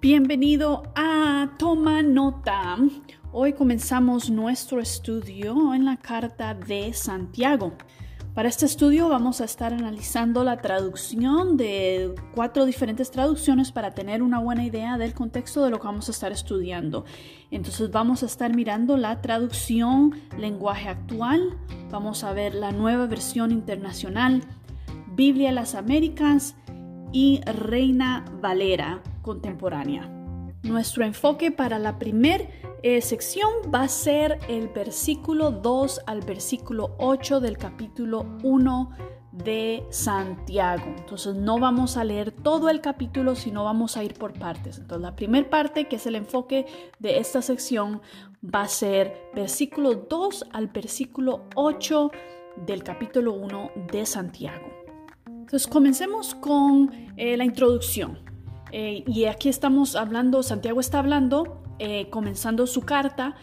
Bienvenido a Toma Nota. Hoy comenzamos nuestro estudio en la carta de Santiago. Para este estudio vamos a estar analizando la traducción de cuatro diferentes traducciones para tener una buena idea del contexto de lo que vamos a estar estudiando. Entonces vamos a estar mirando la traducción lenguaje actual, vamos a ver la nueva versión internacional, Biblia de las Américas y Reina Valera contemporánea. Nuestro enfoque para la primera eh, sección va a ser el versículo 2 al versículo 8 del capítulo 1 de Santiago. Entonces no vamos a leer todo el capítulo, sino vamos a ir por partes. Entonces la primera parte, que es el enfoque de esta sección, va a ser versículo 2 al versículo 8 del capítulo 1 de Santiago. Entonces comencemos con eh, la introducción. Eh, y aquí estamos hablando, Santiago está hablando, eh, comenzando su carta.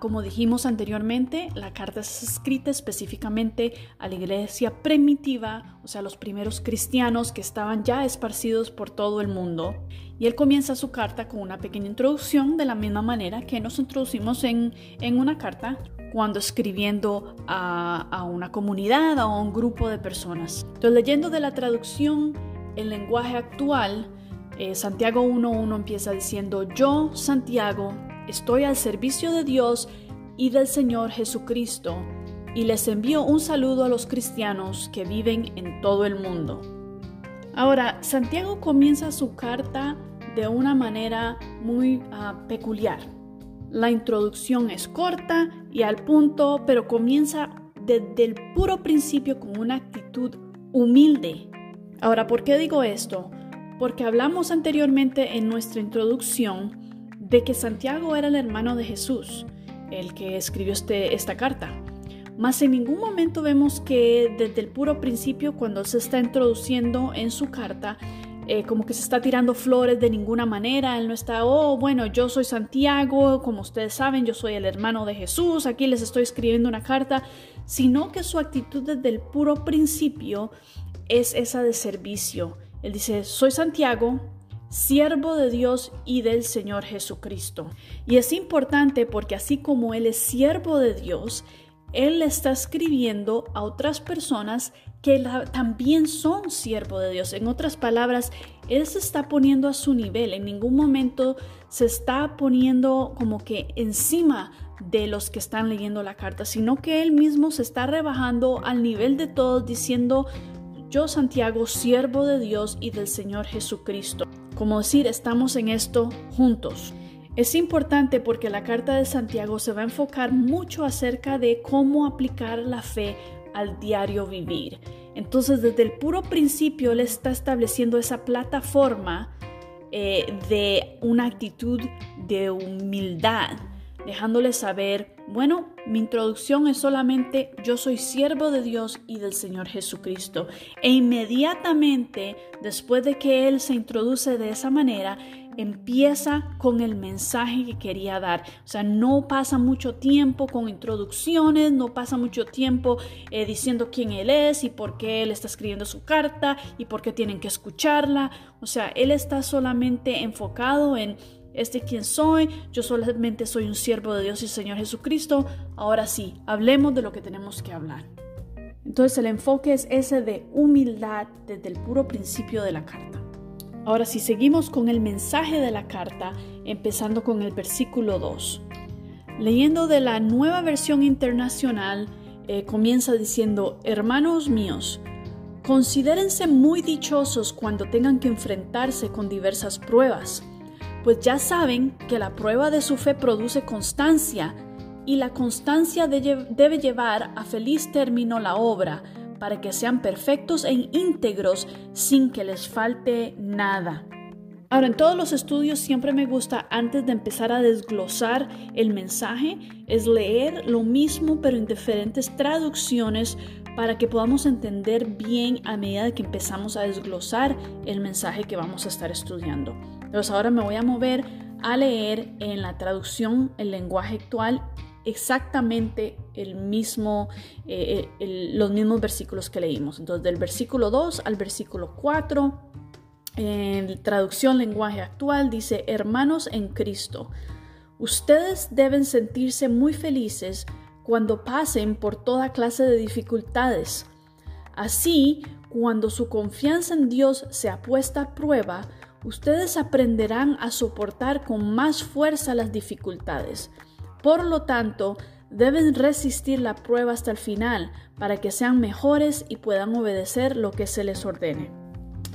como dijimos anteriormente, la carta es escrita específicamente a la iglesia primitiva, o sea, los primeros cristianos que estaban ya esparcidos por todo el mundo. Y él comienza su carta con una pequeña introducción de la misma manera que nos introducimos en, en una carta cuando escribiendo a, a, una comunidad o a un grupo de personas. Entonces, leyendo de la traducción el lenguaje actual, eh, Santiago 1.1 empieza diciendo, yo, Santiago, estoy al servicio de Dios y del Señor Jesucristo, y les envío un saludo a los cristianos que viven en todo el mundo. Ahora, Santiago comienza su carta de una manera muy ah, peculiar. La introducción es corta y al punto, pero comienza desde el puro principio con una actitud humilde. Ahora, ¿por qué digo esto? Porque hablamos anteriormente en nuestra introducción de que Santiago era el hermano de Jesús, el que escribió este, esta carta. Mas en ningún momento vemos que desde el puro principio, cuando se está introduciendo en su carta, eh, como que se está tirando flores de ninguna manera. Él no está, oh, bueno, yo soy Santiago, como ustedes saben, yo soy el hermano de Jesús, aquí les estoy escribiendo una carta, sino que su actitud desde el puro principio es esa de servicio él dice, soy Santiago, siervo de Dios y del Señor Jesucristo. Y es importante porque así como Él es siervo de Dios, Él le está escribiendo a otras personas que también son siervo de Dios. En otras palabras, Él se está poniendo a su nivel. En ningún momento se está poniendo como que encima de los que están leyendo la carta, sino que Él mismo se está rebajando al nivel de todos diciendo, yo Santiago, siervo de Dios y del Señor Jesucristo. Como decir, estamos en esto juntos. Es importante porque la carta de Santiago se va a enfocar mucho acerca de cómo aplicar la fe al diario vivir. Entonces, desde el puro principio, él está estableciendo esa plataforma eh, de una actitud de humildad, dejándole saber bueno, mi introducción es solamente yo soy siervo de Dios y del Señor Jesucristo. E inmediatamente después de que Él se introduce de esa manera, empieza con el mensaje que quería dar. O sea, no pasa mucho tiempo con introducciones, no pasa mucho tiempo eh, diciendo quién Él es y por qué Él está escribiendo su carta y por qué tienen que escucharla. O sea, Él está solamente enfocado en este quien soy, yo solamente soy un siervo de Dios y Señor Jesucristo. Ahora sí, hablemos de lo que tenemos que hablar. Entonces el enfoque es ese de humildad desde el puro principio de la carta. Ahora si seguimos con el mensaje de la carta, empezando con el versículo 2. Leyendo de la nueva versión internacional, eh, comienza diciendo, hermanos míos, considérense muy dichosos cuando tengan que enfrentarse con diversas pruebas pues ya saben que la prueba de su fe produce constancia y la constancia debe llevar a feliz término la obra para que sean perfectos e íntegros sin que les falte nada. Ahora, en todos los estudios siempre me gusta, antes de empezar a desglosar el mensaje, es leer lo mismo pero en diferentes traducciones para que podamos entender bien a medida que empezamos a desglosar el mensaje que vamos a estar estudiando. Entonces ahora me voy a mover a leer en la traducción, el lenguaje actual, exactamente el mismo, eh, los mismos versículos que leímos. Entonces del versículo 2 al versículo 4 En traducción lenguaje actual dice, hermanos en Cristo, ustedes deben sentirse muy felices cuando pasen por toda clase de dificultades. Así, cuando su confianza en Dios se ha puesta a prueba, ustedes aprenderán a soportar con más fuerza las dificultades. Por lo tanto, deben resistir la prueba hasta el final para que sean mejores y puedan obedecer lo que se les ordene.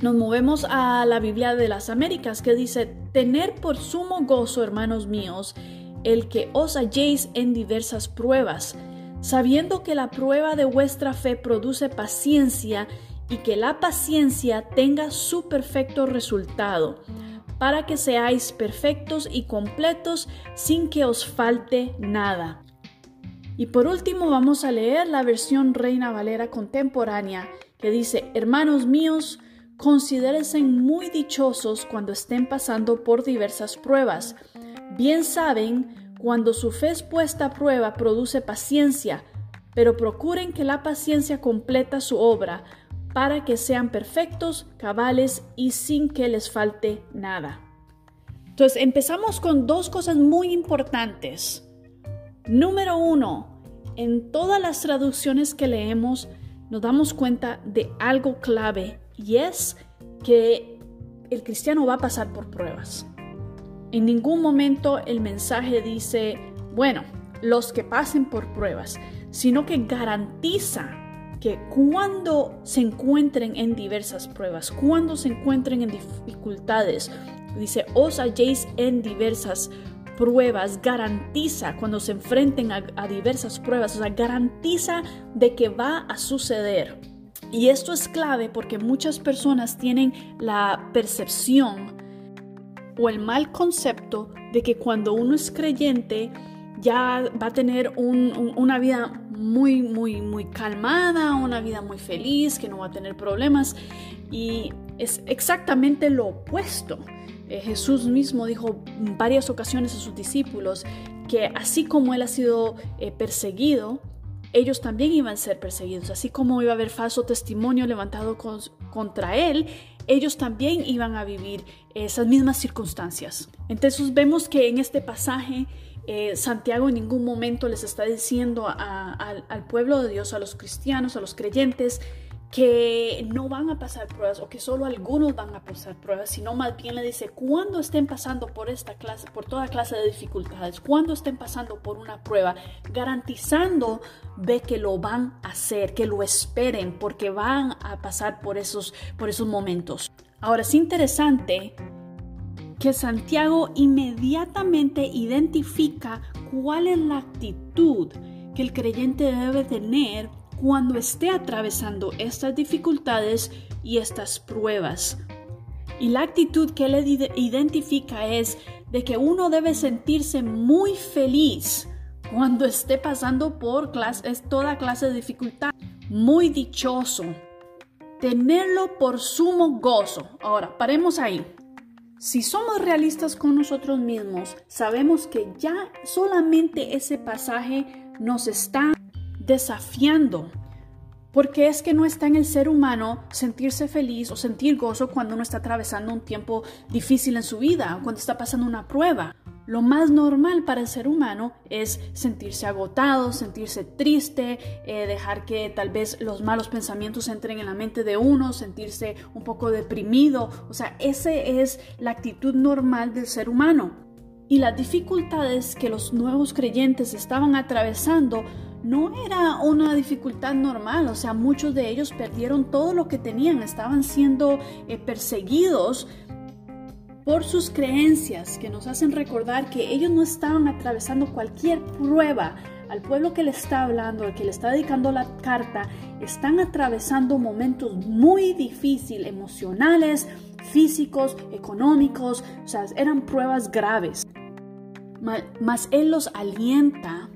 Nos movemos a la Biblia de las Américas que dice, tener por sumo gozo, hermanos míos, el que os halléis en diversas pruebas, sabiendo que la prueba de vuestra fe produce paciencia y que la paciencia tenga su perfecto resultado, para que seáis perfectos y completos sin que os falte nada. Y por último vamos a leer la versión Reina Valera contemporánea que dice, hermanos míos, considérense muy dichosos cuando estén pasando por diversas pruebas. Bien saben, cuando su fe es puesta a prueba produce paciencia, pero procuren que la paciencia completa su obra para que sean perfectos, cabales y sin que les falte nada. Entonces empezamos con dos cosas muy importantes. Número uno, en todas las traducciones que leemos nos damos cuenta de algo clave y es que el cristiano va a pasar por pruebas. En ningún momento el mensaje dice, bueno, los que pasen por pruebas, sino que garantiza que cuando se encuentren en diversas pruebas, cuando se encuentren en dificultades, dice, os halléis en diversas pruebas, garantiza cuando se enfrenten a, diversas pruebas, o sea, garantiza de que va a suceder. Y esto es clave porque muchas personas tienen la percepción o el mal concepto de que cuando uno es creyente, ya va a tener una vida muy, muy, muy calmada, una vida muy feliz, que no va a tener problemas. Y es exactamente lo opuesto. Eh, Jesús mismo dijo en varias ocasiones a sus discípulos que así como él ha sido eh, perseguido, ellos también iban a ser perseguidos. Así como iba a haber falso testimonio levantado contra él, ellos también iban a vivir esas mismas circunstancias. Entonces vemos que en este pasaje eh, Santiago en ningún momento les está diciendo al pueblo de Dios, a los cristianos, a los creyentes, que no van a pasar pruebas o que solo algunos van a pasar pruebas, sino más bien le dice, cuando estén pasando por esta clase, por toda clase de dificultades, cuando estén pasando por una prueba, garantizando ve que lo van a hacer, que lo esperen, porque van a pasar por esos, por esos momentos. Ahora es interesante que Santiago inmediatamente identifica cuál es la actitud que el creyente debe tener cuando esté atravesando estas dificultades y estas pruebas. Y la actitud que él identifica es de que uno debe sentirse muy feliz cuando esté pasando por toda clase de dificultad, muy dichoso, tenerlo por sumo gozo. Ahora, paremos ahí. Si somos realistas con nosotros mismos, sabemos que ya solamente ese pasaje nos está desafiando. Porque es que no está en el ser humano sentirse feliz o sentir gozo cuando uno está atravesando un tiempo difícil en su vida, cuando está pasando una prueba. Lo más normal para el ser humano es sentirse agotado, sentirse triste, eh, dejar que tal vez los malos pensamientos entren en la mente de uno, sentirse un poco deprimido. O sea, esa es la actitud normal del ser humano. Y las dificultades que los nuevos creyentes estaban atravesando no era una dificultad normal, o sea, muchos de ellos perdieron todo lo que tenían, estaban siendo eh, perseguidos por sus creencias que nos hacen recordar que ellos no estaban atravesando cualquier prueba. Al pueblo que le está hablando, al que le está dedicando la carta, están atravesando momentos muy difíciles, emocionales, físicos, económicos, o sea, eran pruebas graves. Mas Él los alienta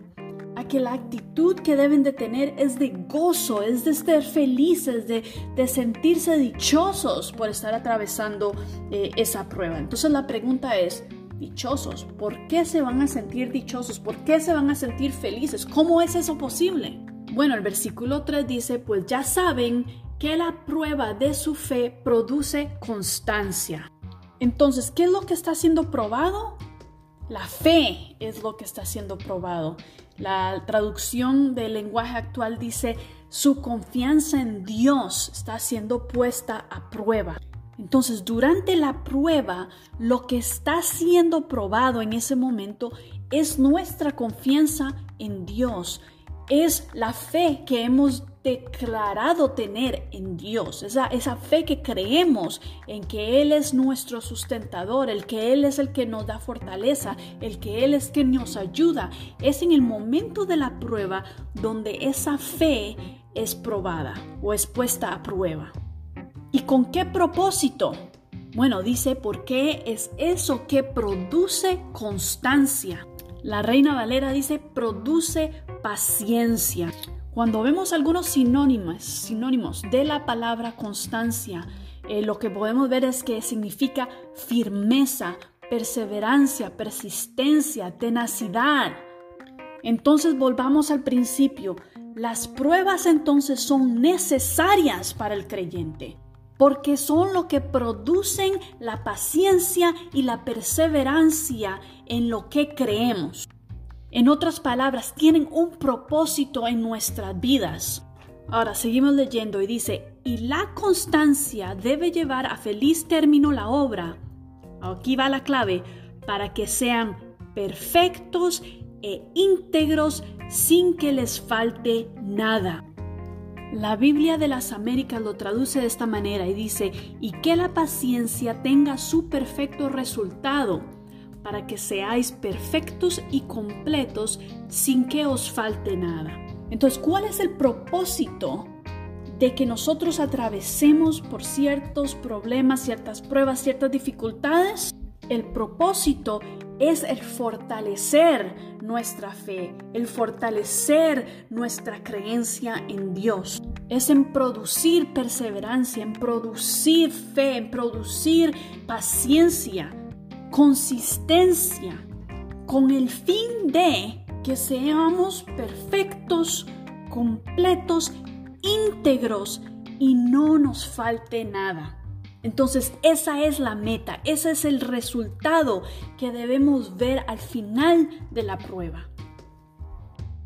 a que la actitud que deben de tener es de gozo, es de estar felices, de, sentirse dichosos por estar atravesando eh, esa prueba. Entonces la pregunta es, dichosos, ¿por qué se van a sentir dichosos? ¿Por qué se van a sentir felices? ¿Cómo es eso posible? Bueno, el versículo 3 dice, pues ya saben que la prueba de su fe produce constancia. Entonces, ¿qué es lo que está siendo probado? La fe es lo que está siendo probado. La traducción del lenguaje actual dice, su confianza en Dios está siendo puesta a prueba. Entonces, durante la prueba, lo que está siendo probado en ese momento es nuestra confianza en Dios, es la fe que hemos declarado tener en Dios, esa, fe que creemos en que Él es nuestro sustentador, el que Él es el que nos da fortaleza, el que Él es quien nos ayuda. Es en el momento de la prueba donde esa fe es probada o es puesta a prueba. ¿Y con qué propósito? Bueno, dice, porque es eso que produce constancia. La Reina Valera dice, produce paciencia. Cuando vemos algunos sinónimos, sinónimos de la palabra constancia, eh, lo que podemos ver es que significa firmeza, perseverancia, persistencia, tenacidad. Entonces volvamos al principio. Las pruebas entonces son necesarias para el creyente porque son lo que producen la paciencia y la perseverancia en lo que creemos. En otras palabras, tienen un propósito en nuestras vidas. Ahora seguimos leyendo y dice, y la constancia debe llevar a feliz término la obra. Aquí va la clave, para que sean perfectos e íntegros sin que les falte nada. La Biblia de las Américas lo traduce de esta manera y dice, y que la paciencia tenga su perfecto resultado, para que seáis perfectos y completos sin que os falte nada. Entonces, ¿cuál es el propósito de que nosotros atravesemos por ciertos problemas, ciertas pruebas, ciertas dificultades? El propósito es el fortalecer nuestra fe, el fortalecer nuestra creencia en Dios. Es en producir perseverancia, en producir fe, en producir paciencia, consistencia, con el fin de que seamos perfectos, completos, íntegros y no nos falte nada. Entonces esa es la meta, ese es el resultado que debemos ver al final de la prueba.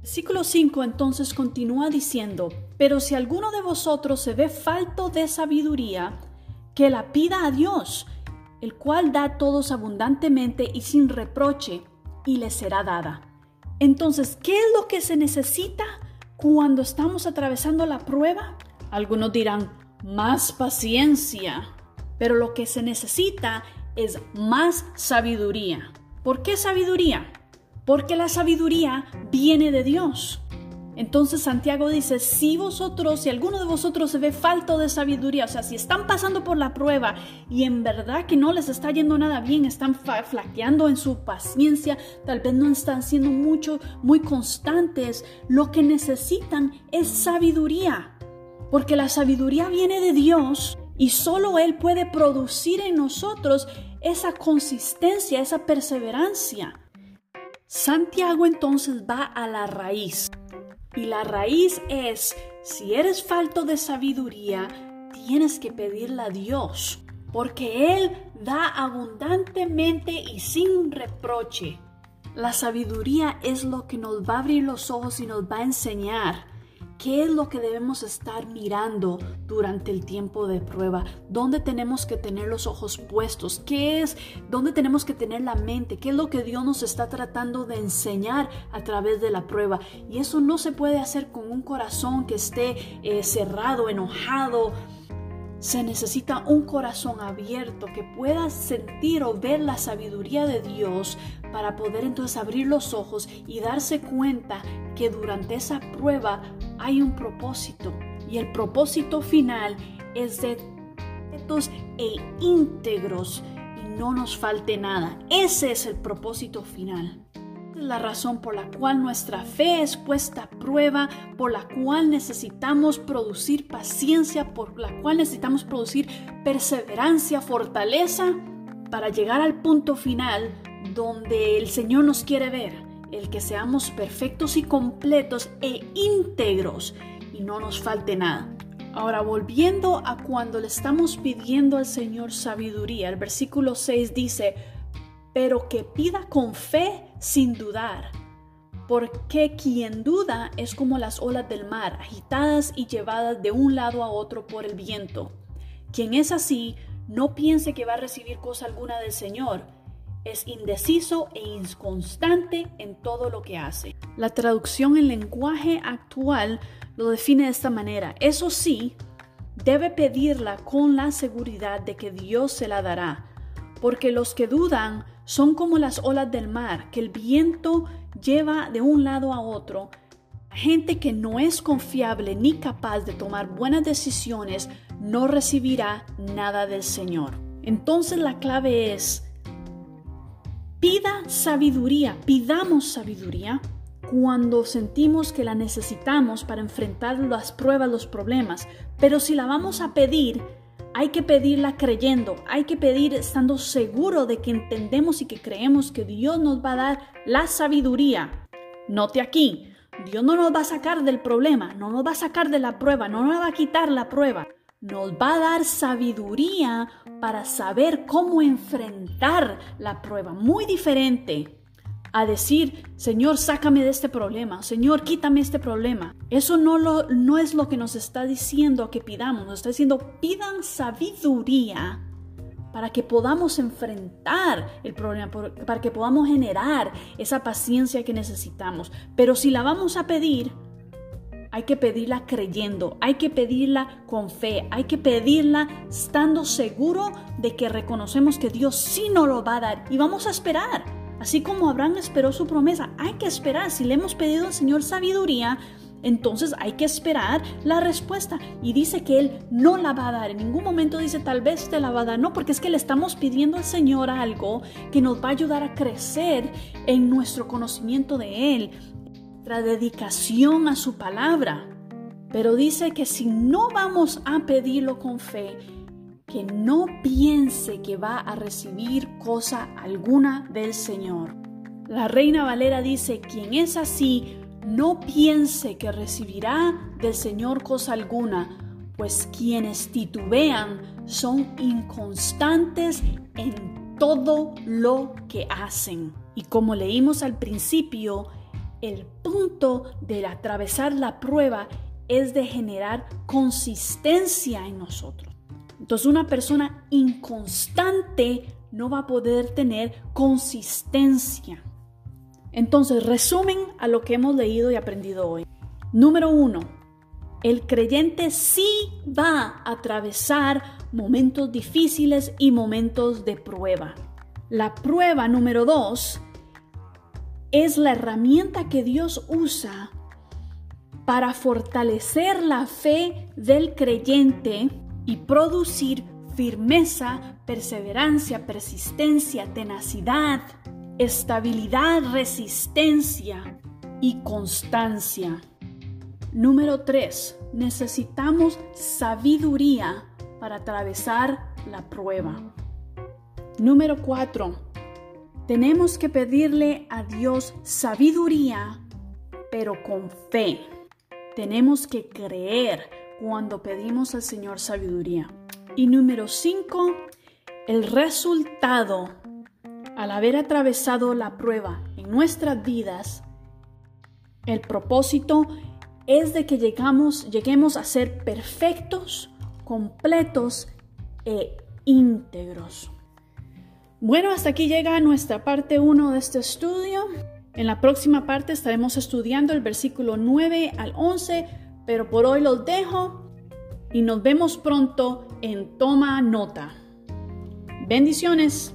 Versículo 5 entonces continúa diciendo, pero si alguno de vosotros se ve falto de sabiduría, que la pida a Dios, el cual da a todos abundantemente y sin reproche, y le será dada. Entonces, ¿qué es lo que se necesita cuando estamos atravesando la prueba? Algunos dirán, más paciencia, pero lo que se necesita es más sabiduría. ¿Por qué sabiduría? Porque la sabiduría viene de Dios. Entonces Santiago dice, si vosotros, si alguno de vosotros se ve falto de sabiduría, o sea, si están pasando por la prueba y en verdad que no les está yendo nada bien, están flaqueando en su paciencia, tal vez no están siendo mucho, muy constantes, lo que necesitan es sabiduría. Porque la sabiduría viene de Dios y solo Él puede producir en nosotros esa consistencia, esa perseverancia. Santiago entonces va a la raíz. Y la raíz es, si eres falto de sabiduría, tienes que pedirla a Dios, porque Él da abundantemente y sin reproche. La sabiduría es lo que nos va a abrir los ojos y nos va a enseñar ¿Qué es lo que debemos estar mirando durante el tiempo de prueba? ¿Dónde tenemos que tener los ojos puestos? ¿Qué es? ¿Dónde tenemos que tener la mente? ¿Qué es lo que Dios nos está tratando de enseñar a través de la prueba? Y eso no se puede hacer con un corazón que esté eh, cerrado, enojado, se necesita un corazón abierto que pueda sentir o ver la sabiduría de Dios para poder entonces abrir los ojos y darse cuenta que durante esa prueba hay un propósito y el propósito final es de completos e íntegros y no nos falte nada. Ese es el propósito final la razón por la cual nuestra fe es puesta a prueba, por la cual necesitamos producir paciencia, por la cual necesitamos producir perseverancia, fortaleza, para llegar al punto final donde el Señor nos quiere ver, el que seamos perfectos y completos e íntegros y no nos falte nada. Ahora, volviendo a cuando le estamos pidiendo al Señor sabiduría, el versículo 6 dice, pero que pida con fe sin dudar, porque quien duda es como las olas del mar, agitadas y llevadas de un lado a otro por el viento. Quien es así, no piense que va a recibir cosa alguna del Señor. Es indeciso e inconstante en todo lo que hace. La traducción en lenguaje actual lo define de esta manera. Eso sí, debe pedirla con la seguridad de que Dios se la dará, porque los que dudan son como las olas del mar, que el viento lleva de un lado a otro. Gente que no es confiable ni capaz de tomar buenas decisiones no recibirá nada del Señor. Entonces la clave es, pida sabiduría, pidamos sabiduría cuando sentimos que la necesitamos para enfrentar las pruebas, los problemas. Pero si la vamos a pedir, hay que pedirla creyendo, hay que pedir estando seguro de que entendemos y que creemos que Dios nos va a dar la sabiduría. Note aquí, Dios no nos va a sacar del problema, no nos va a sacar de la prueba, no nos va a quitar la prueba. Nos va a dar sabiduría para saber cómo enfrentar la prueba. Muy diferente a decir, Señor, sácame de este problema, Señor, quítame este problema. Eso no, lo, no es lo que nos está diciendo que pidamos, nos está diciendo, pidan sabiduría para que podamos enfrentar el problema, para que podamos generar esa paciencia que necesitamos. Pero si la vamos a pedir, hay que pedirla creyendo, hay que pedirla con fe, hay que pedirla estando seguro de que reconocemos que Dios sí nos lo va a dar y vamos a esperar. Así como Abraham esperó su promesa, hay que esperar. Si le hemos pedido al Señor sabiduría, entonces hay que esperar la respuesta. Y dice que Él no la va a dar. En ningún momento dice tal vez te la va a dar. No, porque es que le estamos pidiendo al Señor algo que nos va a ayudar a crecer en nuestro conocimiento de Él, la dedicación a su palabra. Pero dice que si no vamos a pedirlo con fe, que no piense que va a recibir cosa alguna del Señor. La reina Valera dice, quien es así, no piense que recibirá del Señor cosa alguna, pues quienes titubean son inconstantes en todo lo que hacen. Y como leímos al principio, el punto de atravesar la prueba es de generar consistencia en nosotros. Entonces una persona inconstante no va a poder tener consistencia. Entonces, resumen a lo que hemos leído y aprendido hoy. Número uno, el creyente sí va a atravesar momentos difíciles y momentos de prueba. La prueba número dos es la herramienta que Dios usa para fortalecer la fe del creyente y producir firmeza, perseverancia, persistencia, tenacidad, estabilidad, resistencia y constancia. Número 3. Necesitamos sabiduría para atravesar la prueba. Número 4. Tenemos que pedirle a Dios sabiduría, pero con fe. Tenemos que creer cuando pedimos al Señor sabiduría. Y número 5, el resultado al haber atravesado la prueba en nuestras vidas, el propósito es de que llegamos, lleguemos a ser perfectos, completos e íntegros. Bueno, hasta aquí llega nuestra parte 1 de este estudio. En la próxima parte estaremos estudiando el versículo 9 al 11 pero por hoy los dejo y nos vemos pronto en Toma Nota. Bendiciones.